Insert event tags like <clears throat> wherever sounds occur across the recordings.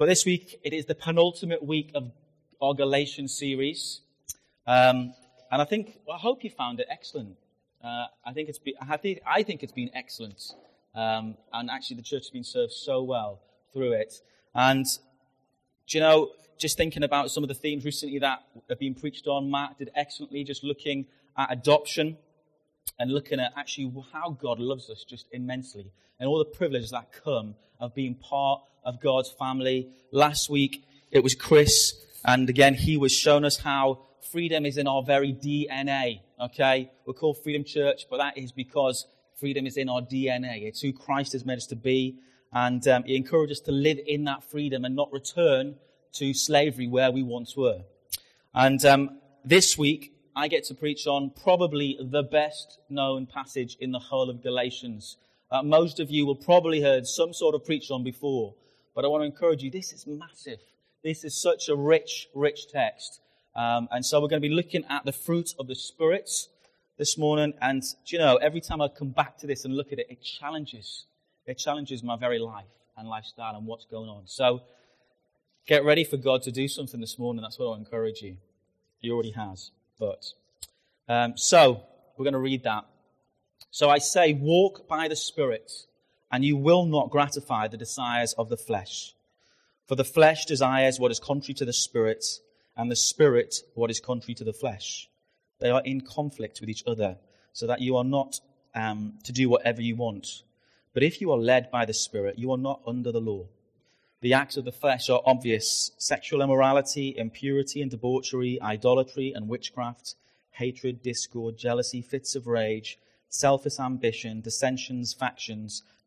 But this week, it is the penultimate week of our Galatians series. Um, and I think, well, I hope you found it excellent. Uh, I, think it's been, I, think, it's been excellent. Um, and actually, the church has been served so well through it. And, you know, just thinking about some of the themes recently that have been preached on, Matt did excellently just looking at adoption and looking at actually how God loves us just immensely and all the privileges that come of being part of God's family. Last week, it was Chris, and again, he was showing us how freedom is in our very DNA, okay? We're called Freedom Church, but that is because freedom is in our DNA. It's who Christ has made us to be, and um, he encourages us to live in that freedom and not return to slavery where we once were. And um, this week, I get to preach on probably the best known passage in the whole of Galatians. Uh, most of you will probably heard some sort of preach on before, but I want to encourage you. This is massive. This is such a rich, rich text. Um, and so we're going to be looking at the fruit of the Spirit this morning. And you know, every time I come back to this and look at it, it challenges. It challenges my very life and lifestyle and what's going on. So Get ready for God to do something this morning. That's what I encourage you. He already has. But um, so we're going to read that. So I say, walk by the Spirit, and you will not gratify the desires of the flesh. For the flesh desires what is contrary to the Spirit, and the Spirit what is contrary to the flesh. They are in conflict with each other, so that you are not um, to do whatever you want. But if you are led by the Spirit, you are not under the law. The acts of the flesh are obvious sexual immorality, impurity and debauchery, idolatry and witchcraft, hatred, discord, jealousy, fits of rage, selfish ambition, dissensions, factions,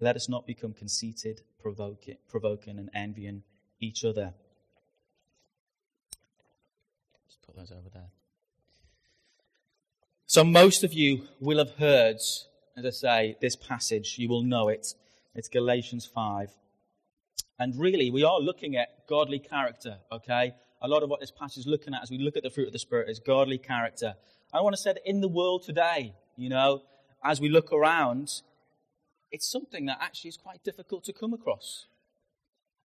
Let us not become conceited, provoking, provoking and envying each other. Just put those over there. So, most of you will have heard as I say, this passage, you will know it. It's Galatians 5. And really, we are looking at godly character, okay? A lot of what this passage is looking at as we look at the fruit of the Spirit is godly character. I want to say that in the world today, you know, as we look around, it's something that actually is quite difficult to come across.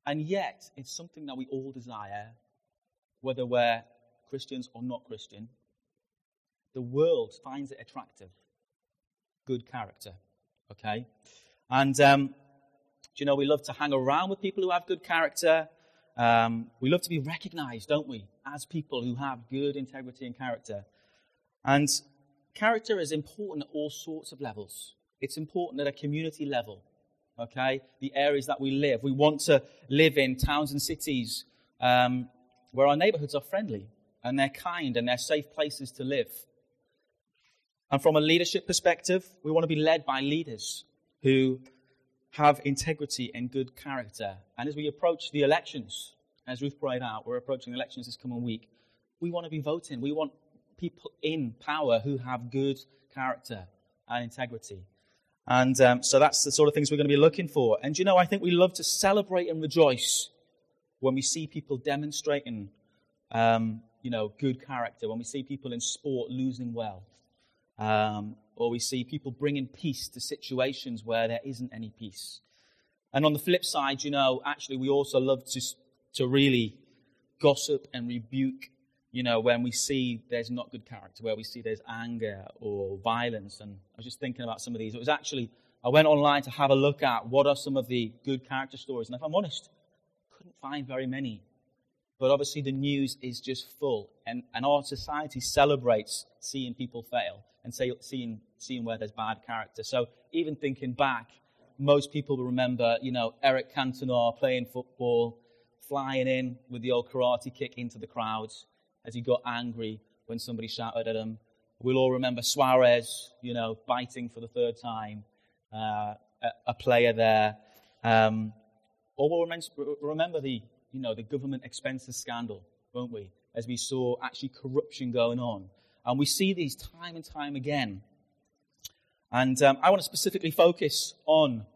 And yet, it's something that we all desire, whether we're Christians or not Christian. The world finds it attractive good character. Okay? And, um, you know, we love to hang around with people who have good character. Um, we love to be recognized, don't we, as people who have good integrity and character. And character is important at all sorts of levels. It's important at a community level, okay? The areas that we live. We want to live in towns and cities um, where our neighborhoods are friendly and they're kind and they're safe places to live. And from a leadership perspective, we want to be led by leaders who have integrity and good character. And as we approach the elections, as Ruth pointed out, we're approaching elections this coming week, we want to be voting. We want people in power who have good character and integrity. And um, so that's the sort of things we're going to be looking for. And you know, I think we love to celebrate and rejoice when we see people demonstrating, um, you know, good character, when we see people in sport losing well, um, or we see people bringing peace to situations where there isn't any peace. And on the flip side, you know, actually, we also love to, to really gossip and rebuke, you know, when we see there's not good character, where we see there's anger or violence. And I was just thinking about some of these. It was actually, I went online to have a look at what are some of the good character stories. And if I'm honest, couldn't find very many. But obviously, the news is just full. And, and our society celebrates seeing people fail and say, seeing, seeing where there's bad character. So even thinking back, most people will remember, you know, Eric Cantona playing football, flying in with the old karate kick into the crowds as he got angry when somebody shouted at him. We'll all remember Suarez, you know, biting for the third time, uh, a, a, player there. Um, or we'll remember the you know, the government expenses scandal, won't we? As we saw actually corruption going on. And we see these time and time again. And um, I want to specifically focus on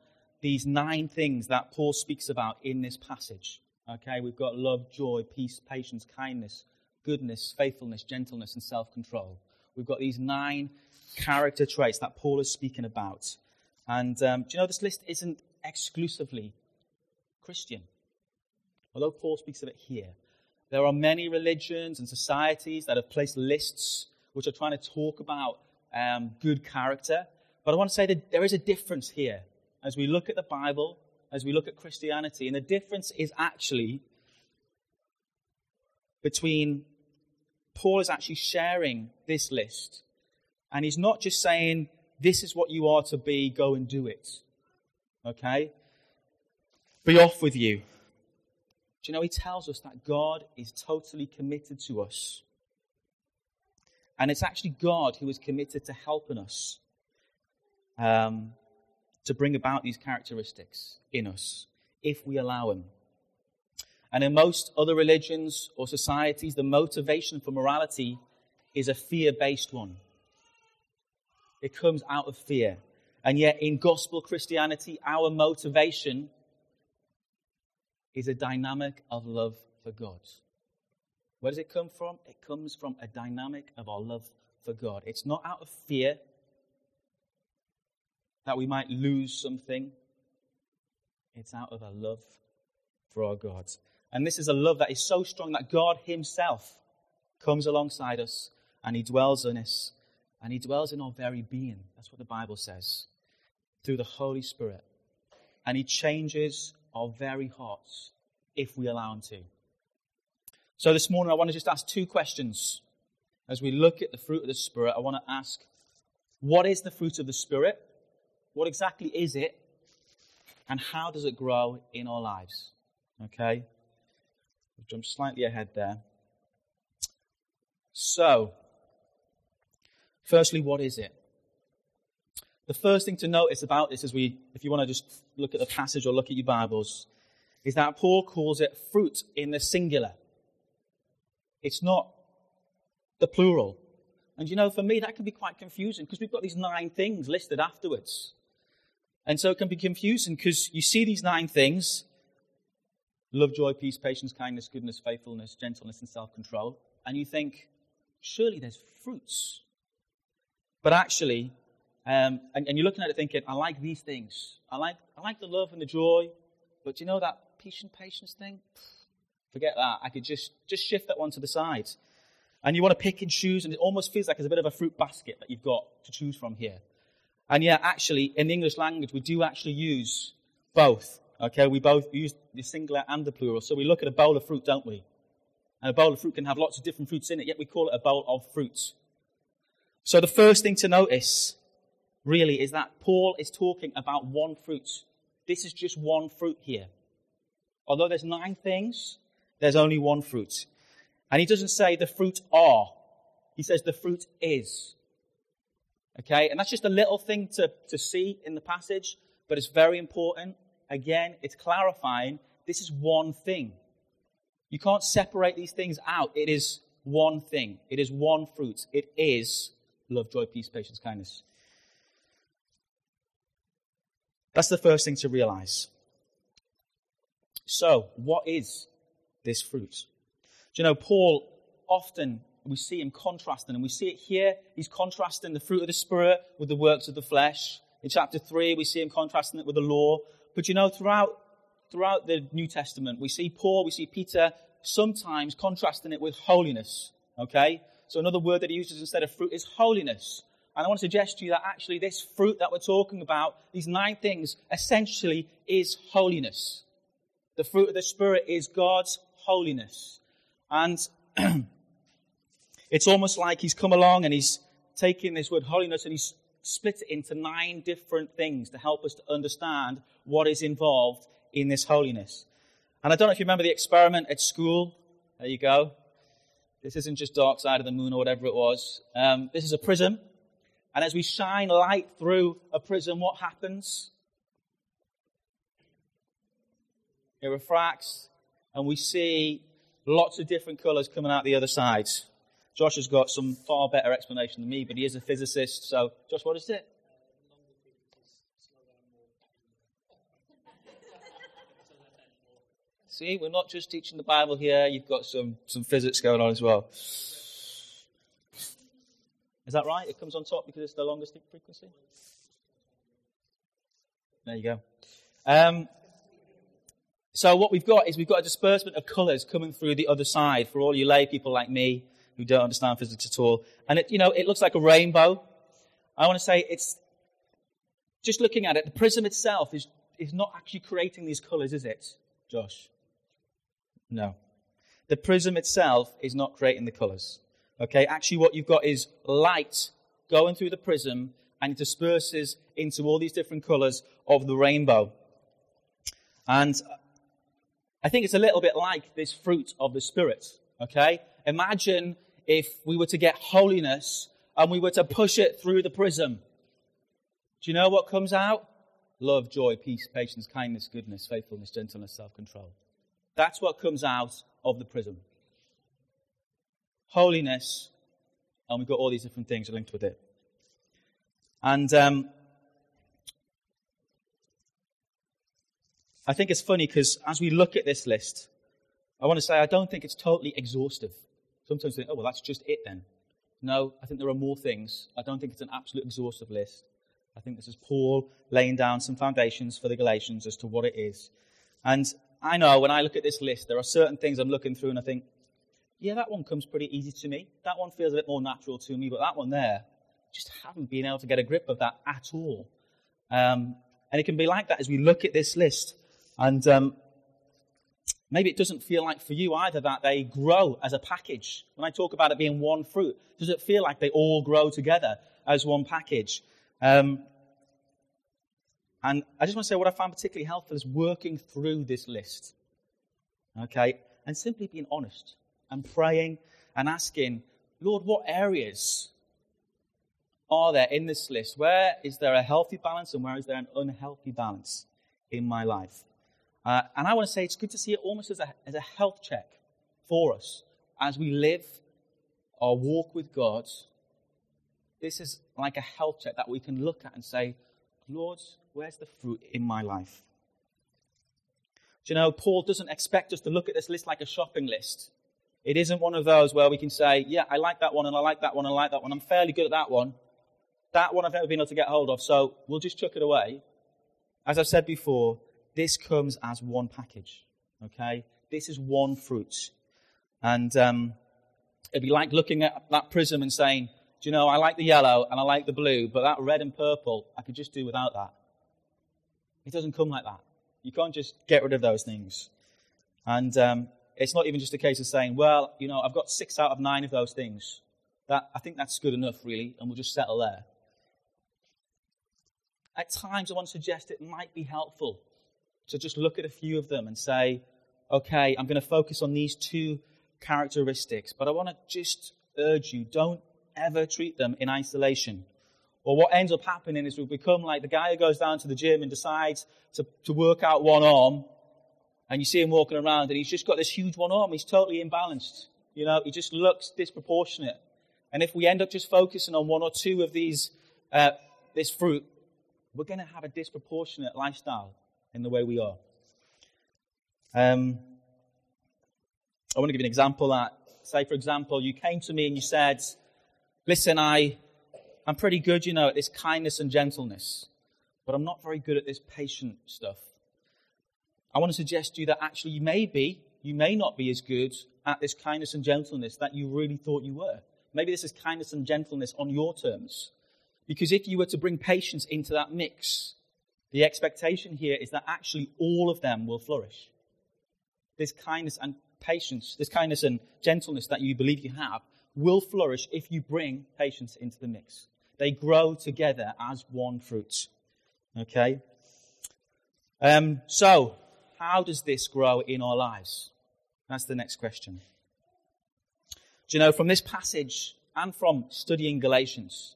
these nine things that Paul speaks about in this passage. Okay, we've got love, joy, peace, patience, kindness, goodness, faithfulness, gentleness, and self control. We've got these nine character traits that Paul is speaking about. And um, do you know this list isn't exclusively Christian? Although Paul speaks of it here, there are many religions and societies that have placed lists which are trying to talk about um, good character. But I want to say that there is a difference here as we look at the Bible, as we look at Christianity, and the difference is actually between Paul is actually sharing this list, and he's not just saying, This is what you are to be, go and do it. Okay? Be off with you. Do you know, he tells us that God is totally committed to us. And it's actually God who is committed to helping us um, to bring about these characteristics in us if we allow Him. And in most other religions or societies, the motivation for morality is a fear based one. It comes out of fear. And yet, in gospel Christianity, our motivation is a dynamic of love for God. Where does it come from? It comes from a dynamic of our love for God. It's not out of fear, that we might lose something. It's out of a love for our God. And this is a love that is so strong that God Himself comes alongside us and He dwells in us and He dwells in our very being. That's what the Bible says. Through the Holy Spirit. And He changes our very hearts if we allow Him to. So this morning I want to just ask two questions. As we look at the fruit of the Spirit, I want to ask, what is the fruit of the Spirit? What exactly is it? And how does it grow in our lives? Okay? We'll jump slightly ahead there. So, firstly, what is it? The first thing to notice about this, as we, if you want to just look at the passage or look at your Bibles, is that Paul calls it fruit in the singular. It's not the plural. And you know, for me, that can be quite confusing because we've got these nine things listed afterwards. And so it can be confusing because you see these nine things love, joy, peace, patience, kindness, goodness, faithfulness, gentleness, and self control. And you think, surely there's fruits. But actually, um, and, and, you're looking at it thinking, I like these things. I like, I like the love and the joy. But do you know that peace and patience thing? Forget that. I could just, just shift that one to the side. And you want to pick and choose, and it almost feels like it's a bit of a fruit basket that you've got to choose from here. And yeah, actually, in the English language, we do actually use both. Okay, we both use the singular and the plural. So we look at a bowl of fruit, don't we? And a bowl of fruit can have lots of different fruits in it, yet we call it a bowl of fruits. So the first thing to notice, really, is that Paul is talking about one fruit. This is just one fruit here. Although there's nine things, there's only one fruit. And he doesn't say the fruit are. He says the fruit is. Okay, and that's just a little thing to, to see in the passage, but it's very important. Again, it's clarifying this is one thing. You can't separate these things out. It is one thing, it is one fruit. It is love, joy, peace, patience, kindness. That's the first thing to realize. So, what is this fruit? Do you know, Paul often we see him contrasting, and we see it here. He's contrasting the fruit of the Spirit with the works of the flesh. In chapter 3, we see him contrasting it with the law. But you know, throughout, throughout the New Testament, we see Paul, we see Peter sometimes contrasting it with holiness. Okay? So another word that he uses instead of fruit is holiness. And I want to suggest to you that actually this fruit that we're talking about, these nine things, essentially is holiness. The fruit of the Spirit is God's holiness. And <clears throat> It's almost like he's come along and he's taken this word holiness and he's split it into nine different things to help us to understand what is involved in this holiness. And I don't know if you remember the experiment at school. There you go. This isn't just dark side of the moon or whatever it was. Um, this is a prism. And as we shine light through a prism, what happens? It refracts and we see lots of different colours coming out the other side. Josh has got some far better explanation than me, but he is a physicist. So, Josh, what is it? See, we're not just teaching the Bible here, you've got some, some physics going on as well. Is that right? It comes on top because it's the longest frequency? There you go. Um, so what we've got is we've got a disbursement of colours coming through the other side for all you lay people like me who don't understand physics at all. And it, you know, it looks like a rainbow. I want to say it's just looking at it, the prism itself is, is not actually creating these colours, is it, Josh? No. The prism itself is not creating the colours. Okay, actually, what you've got is light going through the prism and it disperses into all these different colours of the rainbow. And I think it's a little bit like this fruit of the Spirit. Okay? Imagine if we were to get holiness and we were to push it through the prism. Do you know what comes out? Love, joy, peace, patience, kindness, goodness, faithfulness, gentleness, self control. That's what comes out of the prism. Holiness, and we've got all these different things linked with it. And um, I think it's funny because as we look at this list, I want to say I don't think it's totally exhaustive. Sometimes think, oh, well, that's just it then. No, I think there are more things. I don't think it's an absolute exhaustive list. I think this is Paul laying down some foundations for the Galatians as to what it is. And I know when I look at this list, there are certain things I'm looking through and I think, yeah, that one comes pretty easy to me. That one feels a bit more natural to me, but that one there, just haven't been able to get a grip of that at all. Um, and it can be like that as we look at this list. And um, maybe it doesn't feel like for you either that they grow as a package. When I talk about it being one fruit, does it feel like they all grow together as one package? Um, and I just want to say what I found particularly helpful is working through this list. Okay? And simply being honest and praying and asking, Lord, what areas are there in this list? Where is there a healthy balance and where is there an unhealthy balance in my life? Uh, and I want to say it's good to see it almost as a, as a health check for us as we live our walk with God. This is like a health check that we can look at and say, Lord, where's the fruit in my life? Do you know, Paul doesn't expect us to look at this list like a shopping list. It isn't one of those where we can say, yeah, I like that one and I like that one and I like that one. I'm fairly good at that one. That one I've never been able to get hold of, so we'll just chuck it away. As I've said before, this comes as one package. Okay? This is one fruit. And um, it'd be like looking at that prism and saying, do you know, I like the yellow and I like the blue, but that red and purple, I could just do without that. It doesn't come like that. You can't just get rid of those things. And um, it's not even just a case of saying, well, you know, I've got six out of nine of those things. That, I think that's good enough, really, and we'll just settle there. At times, I want to suggest it might be helpful to just look at a few of them and say, okay, I'm going to focus on these two characteristics, but I want to just urge you don't ever treat them in isolation. Or what ends up happening is we become like the guy who goes down to the gym and decides to, to work out one arm, and you see him walking around and he's just got this huge one arm. He's totally imbalanced. You know, he just looks disproportionate. And if we end up just focusing on one or two of these, uh, this fruit, we're going to have a disproportionate lifestyle in the way we are. Um, I want to give you an example that, say, for example, you came to me and you said, Listen, I, I'm pretty good, you know, at this kindness and gentleness, but I'm not very good at this patient stuff. I want to suggest to you that actually you may be, you may not be as good at this kindness and gentleness that you really thought you were. Maybe this is kindness and gentleness on your terms. Because if you were to bring patience into that mix, the expectation here is that actually all of them will flourish. This kindness and patience, this kindness and gentleness that you believe you have, will flourish if you bring patience into the mix. They grow together as one fruit. Okay? Um, so, how does this grow in our lives? That's the next question. Do you know, from this passage and from studying Galatians,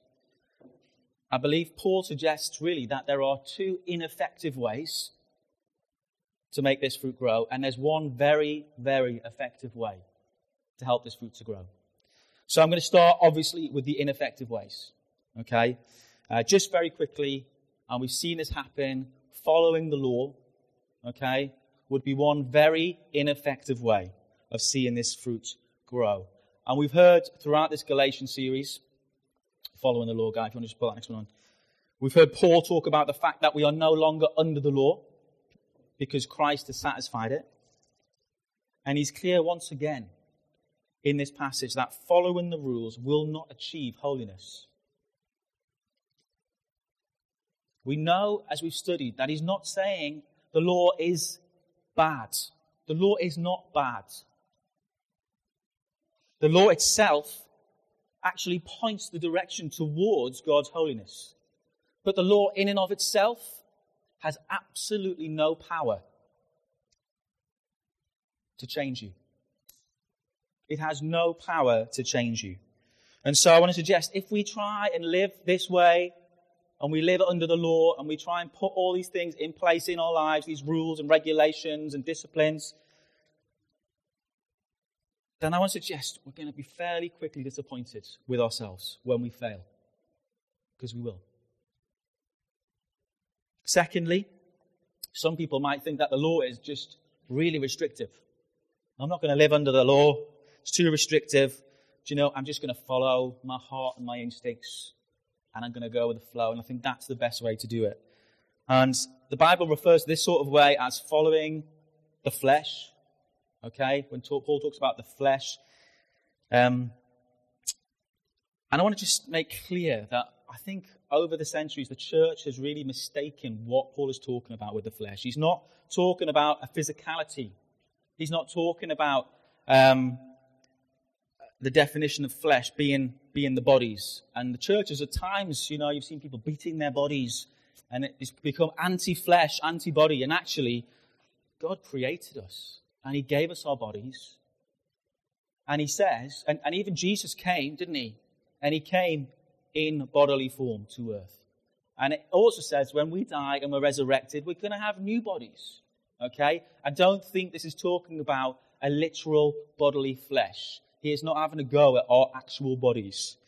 I believe Paul suggests really that there are two ineffective ways to make this fruit grow, and there's one very, very effective way to help this fruit to grow. So I'm going to start, obviously, with the ineffective ways. Okay? Uh, just very quickly, and we've seen this happen, following the law, okay, would be one very ineffective way of seeing this fruit grow. And we've heard throughout this Galatian series, following the law, guy, if you want to just put that next one on, we've heard Paul talk about the fact that we are no longer under the law because Christ has satisfied it. And he's clear once again in this passage that following the rules will not achieve holiness. We know, as we've studied, that he's not saying the law is bad. The law is not bad. The law itself actually points the direction towards God's holiness. But the law, in and of itself, has absolutely no power to change you. It has no power to change you. And so I want to suggest if we try and live this way, and we live under the law, and we try and put all these things in place in our lives, these rules and regulations and disciplines, then I want to suggest we're going to be fairly quickly disappointed with ourselves when we fail. Because we will. Secondly, some people might think that the law is just really restrictive. I'm not going to live under the law. It's too restrictive. Do you know, I'm just going to follow my heart and my instincts and I'm going to go with the flow. And I think that's the best way to do it. And the Bible refers to this sort of way as following the flesh Okay? When Paul talks about the flesh. Um, and I want to just make clear that I think over the centuries, the church has really mistaken what Paul is talking about with the flesh. He's not talking about a physicality. He's not talking about um, the definition of flesh being being the bodies. And the churches at times, you know, you've seen people beating their bodies, and it's become anti-flesh, anti-body. And actually, God created us and he gave us our bodies. And he says, and, and even Jesus came, didn't he? And he came in bodily form to earth. And it also says when we die and we're resurrected, we're going to have new bodies. Okay? I don't think this is talking about a literal bodily flesh. He is not having a go at our actual bodies.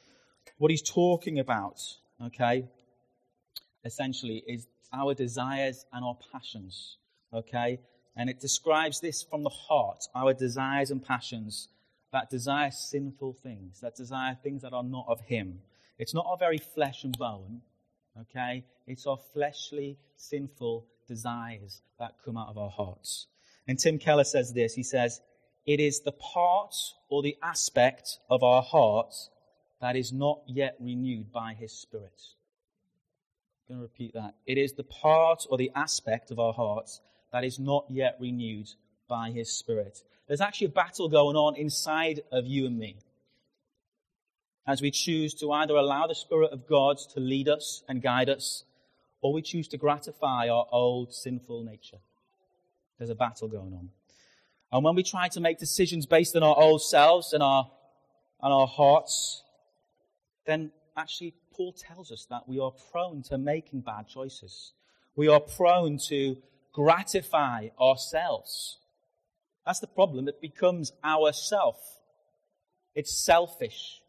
What he's talking about, okay, essentially is our desires and our passions. Okay? And it describes this from the heart, our desires and passions that desire sinful things, that desire things that are not of Him. It's not our very flesh and bone, okay? It's our fleshly, sinful desires that come out of our hearts. And Tim Keller says this he says, It is the part or the aspect of our hearts that is not yet renewed by His Spirit. I'm going to repeat that. It is the part or the aspect of our hearts that is not yet renewed by his Spirit. There's actually a battle going on inside of you and me as we choose to either allow the Spirit of God to lead us and guide us, or we choose to gratify our old sinful nature. There's a battle going on. And when we try to make decisions based on our old selves and our, and our hearts, then actually Paul tells us that we are prone to making bad choices. We are prone to gratify ourselves. That's the problem. It becomes our self. It's selfish.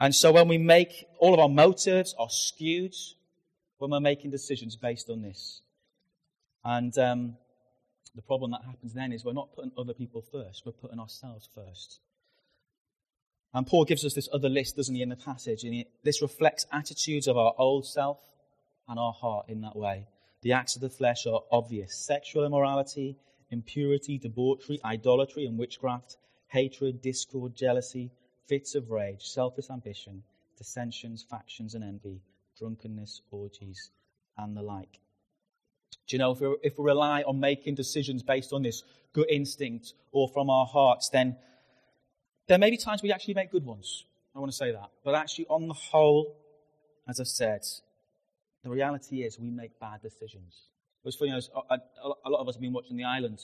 And so when we make all of our motives are skewed when we're making decisions based on this. And um, the problem that happens then is we're not putting other people first, we're putting ourselves first. And Paul gives us this other list, doesn't he, in the passage? And this reflects attitudes of our old self and our heart in that way. The acts of the flesh are obvious sexual immorality, impurity, debauchery, idolatry, and witchcraft, hatred, discord, jealousy, fits of rage, selfish ambition, dissensions, factions, and envy, drunkenness, orgies, and the like. Do you know, if we, if we rely on making decisions based on this good instinct or from our hearts, then there may be times we actually make good ones. I want to say that. But actually, on the whole, as I said, the reality is we make bad decisions. It was funny, I was, a lot of us have been watching The Island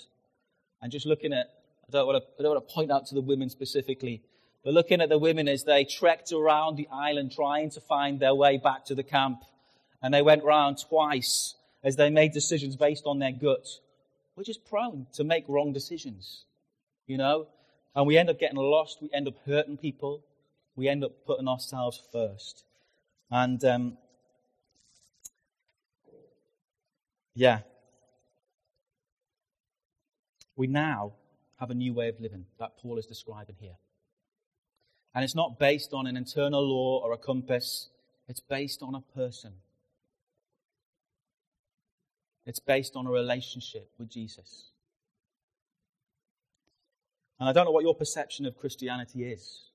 and just looking at, I don't, want to, I don't want to point out to the women specifically, but looking at the women as they trekked around the island trying to find their way back to the camp. And they went round twice as they made decisions based on their gut. we're just prone to make wrong decisions, you know? And we end up getting lost. We end up hurting people. We end up putting ourselves first. And, um, yeah. We now have a new way of living that Paul is describing here. And it's not based on an internal law or a compass, it's based on a person. It's based on a relationship with Jesus. And I don't know what your perception of Christianity is,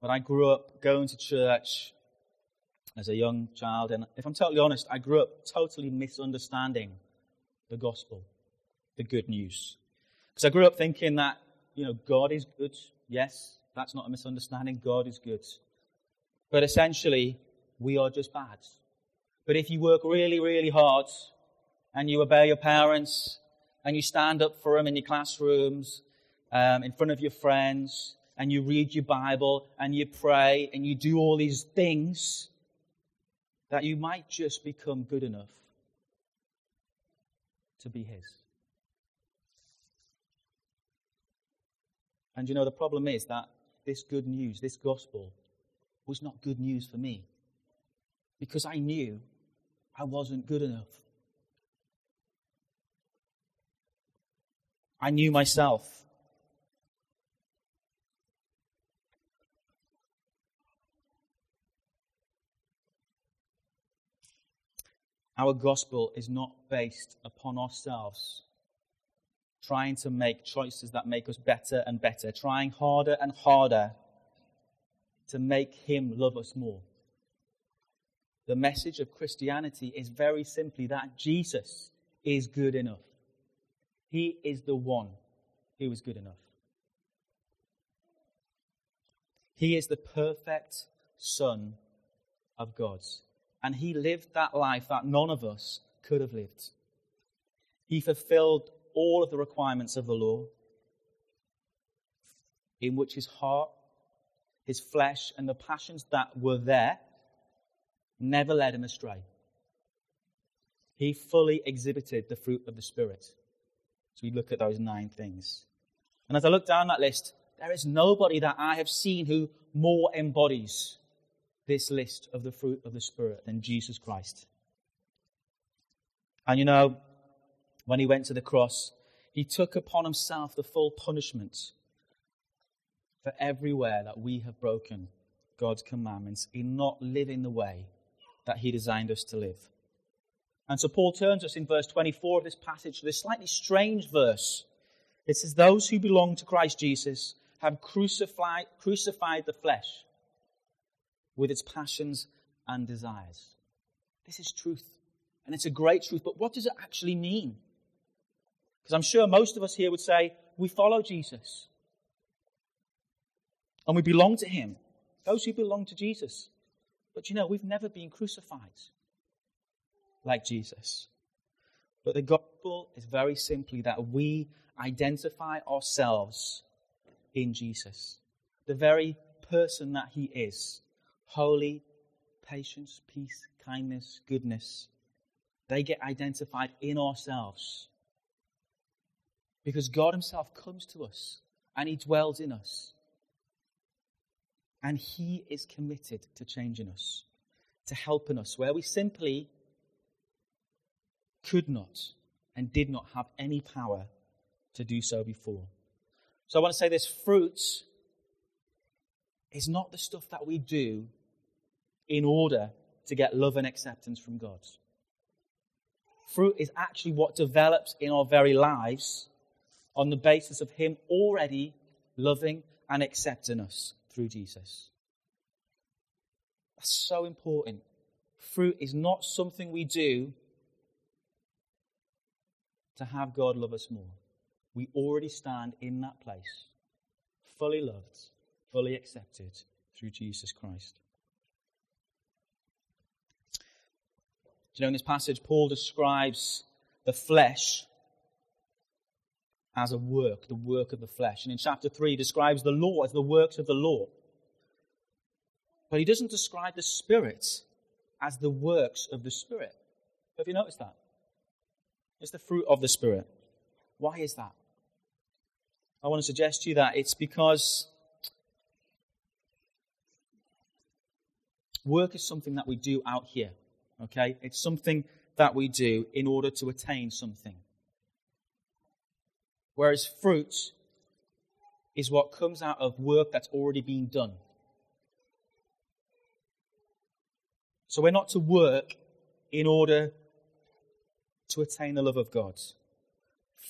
but I grew up going to church as a young child, and if I'm totally honest, I grew up totally misunderstanding the gospel, the good news. Because I grew up thinking that, you know, God is good. Yes, that's not a misunderstanding. God is good. But essentially, we are just bad. But if you work really, really hard and you obey your parents and you stand up for them in your classrooms, um, in front of your friends, and you read your Bible and you pray and you do all these things, that you might just become good enough to be His. And you know, the problem is that this good news, this gospel, was not good news for me because I knew I wasn't good enough. I knew myself. Our gospel is not based upon ourselves, trying to make choices that make us better and better, trying harder and harder to make Him love us more. The message of Christianity is very simply that Jesus is good enough. He is the one who is good enough. He is the perfect Son of God. And he lived that life that none of us could have lived. He fulfilled all of the requirements of the law, in which his heart, his flesh, and the passions that were there never led him astray. He fully exhibited the fruit of the Spirit. So we look at those nine things. And as I look down that list, there is nobody that I have seen who more embodies this list of the fruit of the Spirit than Jesus Christ. And you know, when he went to the cross, he took upon himself the full punishment for everywhere that we have broken God's commandments in not living the way that he designed us to live. And so Paul turns us in verse 24 of this passage to this slightly strange verse. It says, Those who belong to Christ Jesus have crucified, crucified the flesh with its passions and desires. This is truth. And it's a great truth. But what does it actually mean? Because I'm sure most of us here would say, we follow Jesus. And we belong to him. Those who belong to Jesus. But you know, we've never been crucified like Jesus. But the gospel is very simply that we identify ourselves in Jesus, the very person that he is holy, patience, peace, kindness, goodness. They get identified in ourselves. Because God Himself comes to us and He dwells in us. And He is committed to changing us, to helping us, where we simply could not and did not have any power to do so before. So I want to say this fruit is not the stuff that we do in order to get love and acceptance from God. Fruit is actually what develops in our very lives on the basis of Him already loving and accepting us through Jesus. That's so important. Fruit is not something we do to have God love us more. We already stand in that place, fully loved, fully accepted through Jesus Christ. You know, in this passage, Paul describes the flesh as a work, the work of the flesh. And in chapter 3, he describes the law as the works of the law. But he doesn't describe the Spirit as the works of the Spirit. Have you noticed that? It's the fruit of the Spirit. Why is that? I want to suggest to you that it's because work is something that we do out here. Okay? It's something that we do in order to attain something. Whereas fruit is what comes out of work that's already been done. So we're not to work in order to attain the love of God.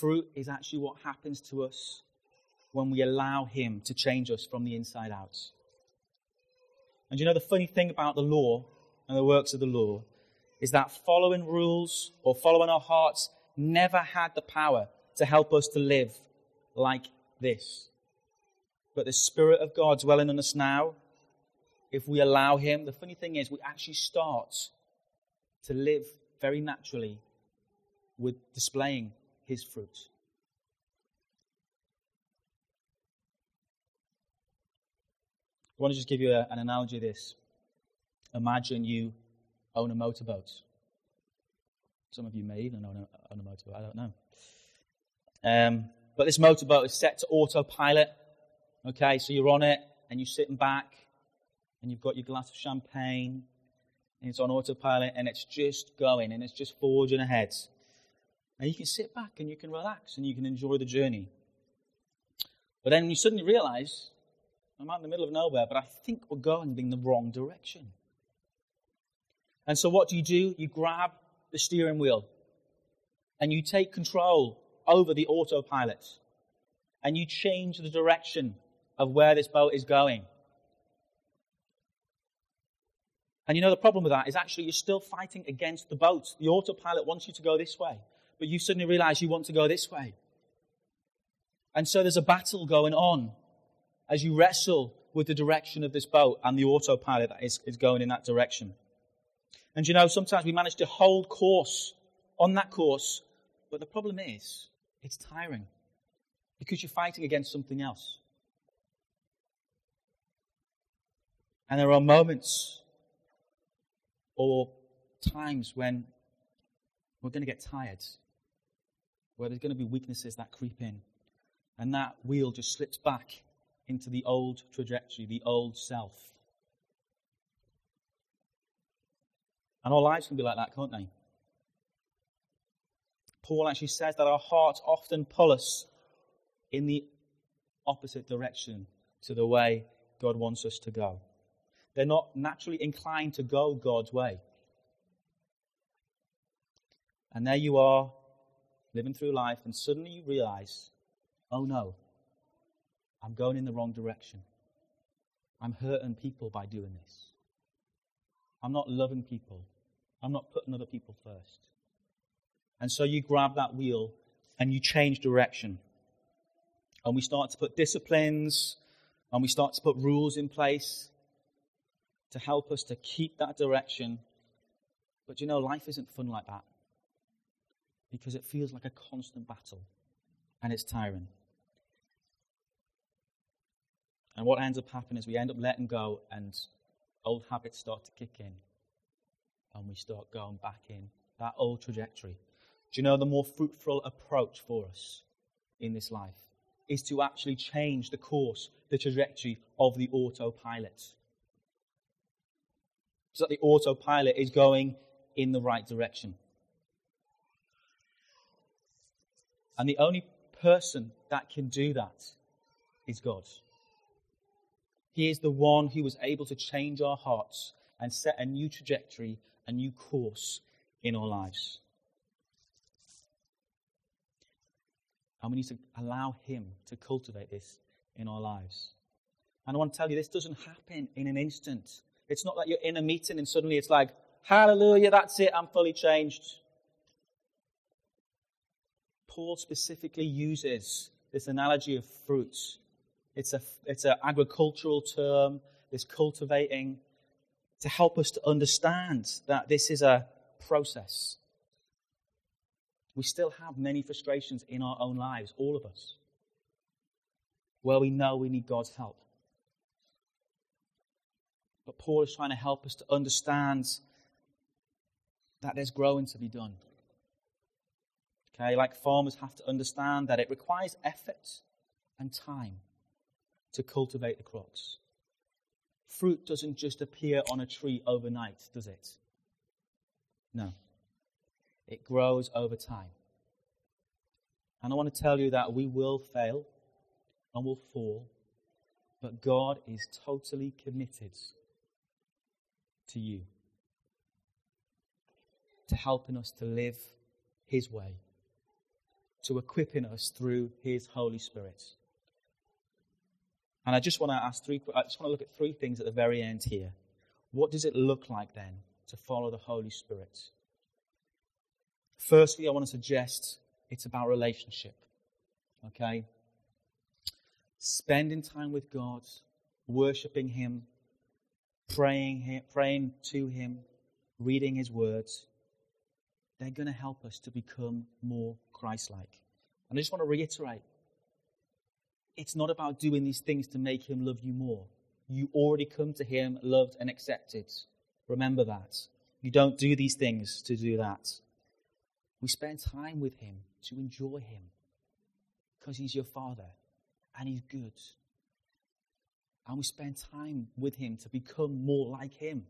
Fruit is actually what happens to us when we allow Him to change us from the inside out. And you know the funny thing about the law and the works of the law is that following rules or following our hearts never had the power to help us to live like this. But the Spirit of God dwelling in us now, if we allow Him, the funny thing is we actually start to live very naturally with displaying His fruit. I want to just give you a, an analogy of this. Imagine you own a motorboat. Some of you may even own a, own a motorboat, I don't know. Um, but this motorboat is set to autopilot. Okay, so you're on it and you're sitting back and you've got your glass of champagne and it's on autopilot and it's just going and it's just forging ahead. And you can sit back and you can relax and you can enjoy the journey. But then you suddenly realize, I'm out in the middle of nowhere, but I think we're going in the wrong direction. And so what do you do? You grab the steering wheel and you take control over the autopilot and you change the direction of where this boat is going. And you know the problem with that is actually you're still fighting against the boat. The autopilot wants you to go this way, but you suddenly realize you want to go this way. And so there's a battle going on as you wrestle with the direction of this boat and the autopilot that is, is going in that direction. And you know, sometimes we manage to hold course on that course, but the problem is, it's tiring because you're fighting against something else. And there are moments or times when we're going to get tired, where there's going to be weaknesses that creep in, and that wheel just slips back into the old trajectory, the old self. And our lives can be like that, can't they? Paul actually says that our hearts often pull us in the opposite direction to the way God wants us to go. They're not naturally inclined to go God's way. And there you are, living through life, and suddenly you realize, oh no, I'm going in the wrong direction. I'm hurting people by doing this. I'm not loving people. I'm not putting other people first. And so you grab that wheel and you change direction. And we start to put disciplines and we start to put rules in place to help us to keep that direction. But you know, life isn't fun like that because it feels like a constant battle and it's tiring. And what ends up happening is we end up letting go and old habits start to kick in and we start going back in that old trajectory. Do you know the more fruitful approach for us in this life is to actually change the course, the trajectory of the autopilot? So that the autopilot is going in the right direction. And the only person that can do that is God. He is the one who was able to change our hearts and set a new trajectory a new course in our lives. And we need to allow Him to cultivate this in our lives. And I want to tell you, this doesn't happen in an instant. It's not like you're in a meeting and suddenly it's like, hallelujah, that's it, I'm fully changed. Paul specifically uses this analogy of fruits. It's a it's an agricultural term. It's cultivating to help us to understand that this is a process. We still have many frustrations in our own lives, all of us, where we know we need God's help. But Paul is trying to help us to understand that there's growing to be done. Okay, like farmers have to understand that it requires effort and time to cultivate the crops. Fruit doesn't just appear on a tree overnight, does it? No. It grows over time. And I want to tell you that we will fail and will fall, but God is totally committed to you, to helping us to live His way, to equipping us through His Holy Spirit. And I just want to ask three, I just want to look at three things at the very end here. What does it look like then to follow the Holy Spirit? Firstly, I want to suggest it's about relationship. Okay? Spending time with God, worshiping Him, praying, him, praying to Him, reading His words, they're going to help us to become more Christ like. And I just want to reiterate it's not about doing these things to make Him love you more. You already come to Him loved and accepted. Remember that. You don't do these things to do that. We spend time with Him to enjoy Him because He's your Father and He's good. And we spend time with Him to become more like Him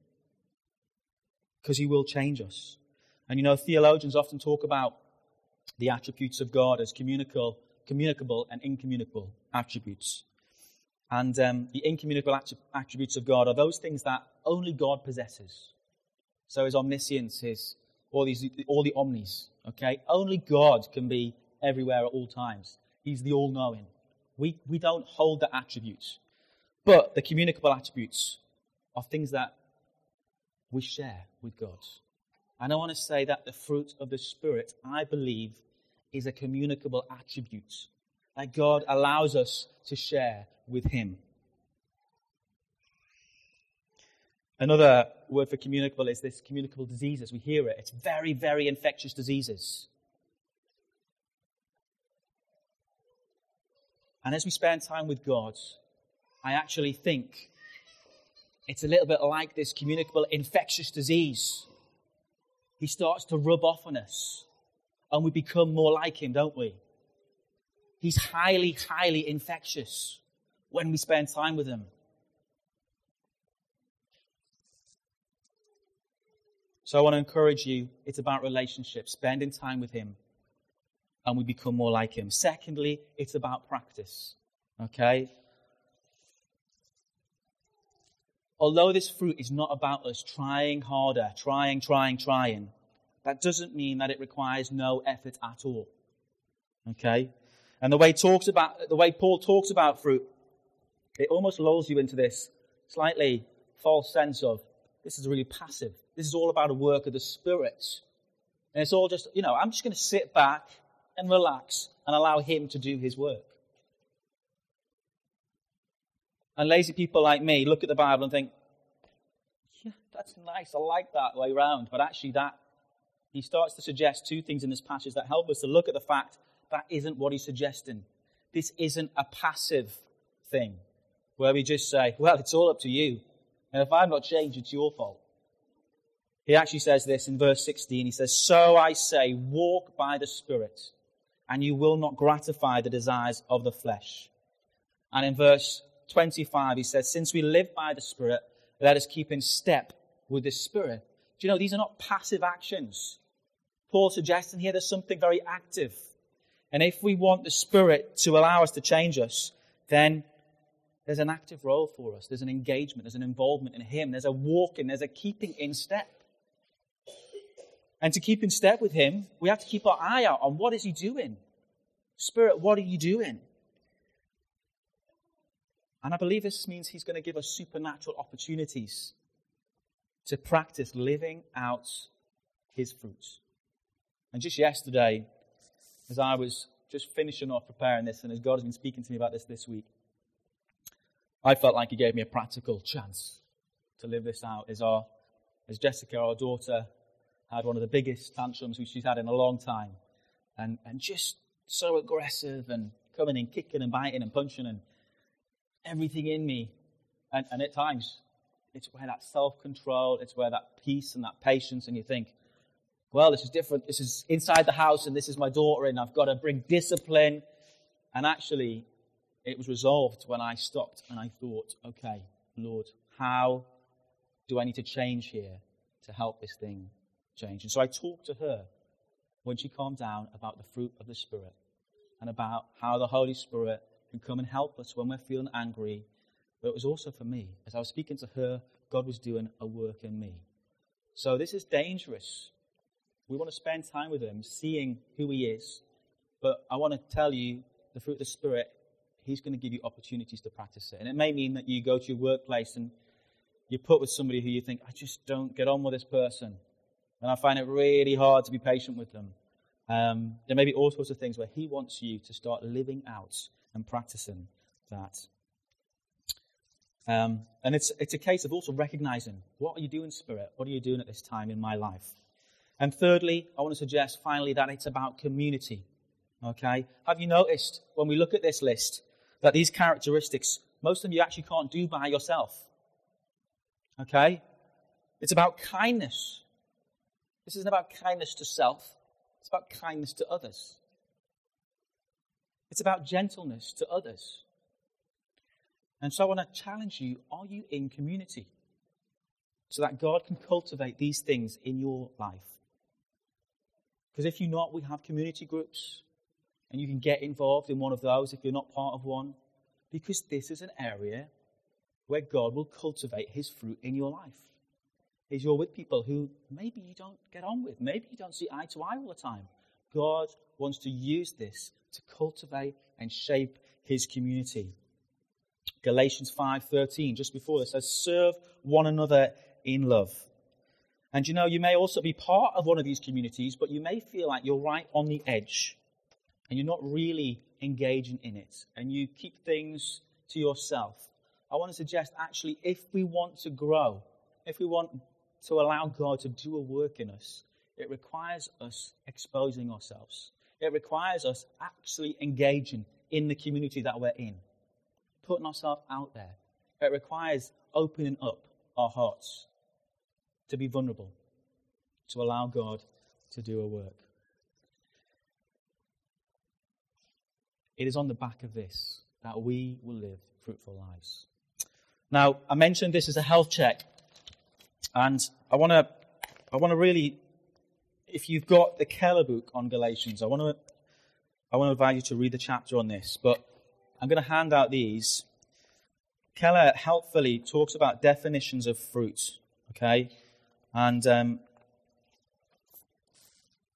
because He will change us. And you know, theologians often talk about the attributes of God as communicable, communicable and incommunicable attributes. And um, the incommunicable attributes of God are those things that only God possesses. So his omniscience, his all these all the omnis, Okay? Only God can be everywhere at all times. He's the all knowing. We, we don't hold the attributes. But the communicable attributes are things that we share with God. And I want to say that the fruit of the Spirit, I believe, is a communicable attribute that God allows us to share with Him. Another word for communicable is this communicable diseases. We hear it. It's very, very infectious diseases. And as we spend time with God, I actually think it's a little bit like this communicable infectious disease. He starts to rub off on us, and we become more like him, don't we? He's highly, highly infectious when we spend time with him. So I want to encourage you it's about relationships, spending time with Him, and we become more like Him. Secondly, it's about practice. Okay? Although this fruit is not about us trying harder, trying, trying, trying, that doesn't mean that it requires no effort at all. Okay? And the way talks about the way Paul talks about fruit, it almost lulls you into this slightly false sense of this is really passive. This is all about a work of the Spirit. And it's all just, you know, I'm just going to sit back and relax and allow Him to do His work. And lazy people like me look at the Bible and think, yeah, that's nice. I like that way round. But actually, that he starts to suggest two things in this passage that help us to look at the fact that isn't what he's suggesting. This isn't a passive thing where we just say, well, it's all up to you. And if I'm not changed, it's your fault. He actually says this in verse 16. He says, So I say, walk by the Spirit, and you will not gratify the desires of the flesh. And in verse 25, he says, Since we live by the Spirit, let us keep in step with the Spirit. Do you know, these are not passive actions. Paul suggesting here there's something very active. And if we want the Spirit to allow us to change us, then there's an active role for us. There's an engagement, there's an involvement in Him, there's a walking, there's a keeping in step. And to keep in step with him, we have to keep our eye out on what is he doing? Spirit, what are you doing? And I believe this means he's going to give us supernatural opportunities to practice living out his fruits. And just yesterday, as I was just finishing off preparing this, and as God has been speaking to me about this this week, I felt like he gave me a practical chance to live this out. As our, as Jessica, our daughter, had one of the biggest tantrums which she's had in a long time. And, and just so aggressive and coming in, kicking and biting and punching and everything in me. And, and at times, it's where that self control, it's where that peace and that patience, and you think, well, this is different. This is inside the house, and this is my daughter, and I've got to bring discipline. And actually, it was resolved when I stopped and I thought, okay, Lord, how do I need to change here to help this thing change? And so I talked to her when she calmed down about the fruit of the Spirit and about how the Holy Spirit can come and help us when we're feeling angry. But it was also for me. As I was speaking to her, God was doing a work in me. So this is dangerous. We want to spend time with Him, seeing who He is. But I want to tell you the fruit of the Spirit, He's going to give you opportunities to practice it. And it may mean that you go to your workplace and you're put with somebody who you think, I just don't get on with this person. And I find it really hard to be patient with them. Um, there may be all sorts of things where He wants you to start living out and practicing that. Um, and it's, it's a case of also recognizing what are you doing, Spirit? What are you doing at this time in my life? And thirdly, I want to suggest finally that it's about community. Okay? Have you noticed when we look at this list that these characteristics, most of them you actually can't do by yourself? Okay? It's about kindness. This isn't about kindness to self, it's about kindness to others. It's about gentleness to others. And so I want to challenge you are you in community? So that God can cultivate these things in your life. Because if you're not, we have community groups, and you can get involved in one of those if you're not part of one, because this is an area where God will cultivate his fruit in your life. Is you're with people who maybe you don't get on with, maybe you don't see eye to eye all the time. God wants to use this to cultivate and shape his community. Galatians 5:13 just before this says serve one another in love. And you know, you may also be part of one of these communities, but you may feel like you're right on the edge and you're not really engaging in it and you keep things to yourself. I want to suggest actually, if we want to grow, if we want to allow God to do a work in us, it requires us exposing ourselves. It requires us actually engaging in the community that we're in, putting ourselves out there. It requires opening up our hearts to be vulnerable, to allow God to do a work. It is on the back of this that we will live fruitful lives. Now, I mentioned this as a health check, and I want to, I want to really, if you've got the Keller book on Galatians, I want to, I want to invite you to read the chapter on this. But I'm going to hand out these. Keller helpfully talks about definitions of fruit. Okay, and um,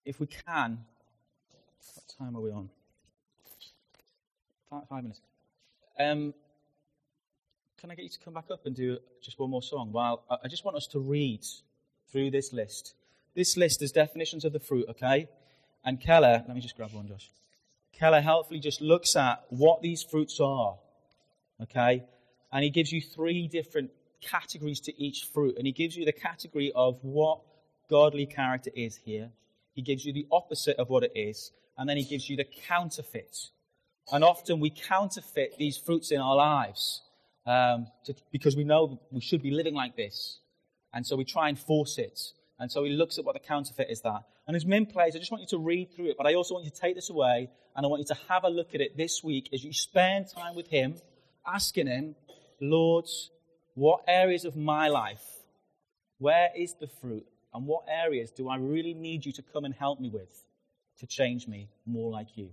if we can, what time are we on? Five, five minutes. Um, can I get you to come back up and do just one more song? Well, I just want us to read through this list. This list is definitions of the fruit, okay? And Keller, let me just grab one, Josh. Keller helpfully just looks at what these fruits are, okay? And he gives you three different categories to each fruit. And he gives you the category of what godly character is here. He gives you the opposite of what it is. And then he gives you the counterfeit. And often we counterfeit these fruits in our lives um, to, because we know we should be living like this. And so we try and force it. And so he looks at what the counterfeit is that. And as Min plays, I just want you to read through it, but I also want you to take this away and I want you to have a look at it this week as you spend time with him, asking him, Lord, what areas of my life, where is the fruit, and what areas do I really need you to come and help me with to change me more like you?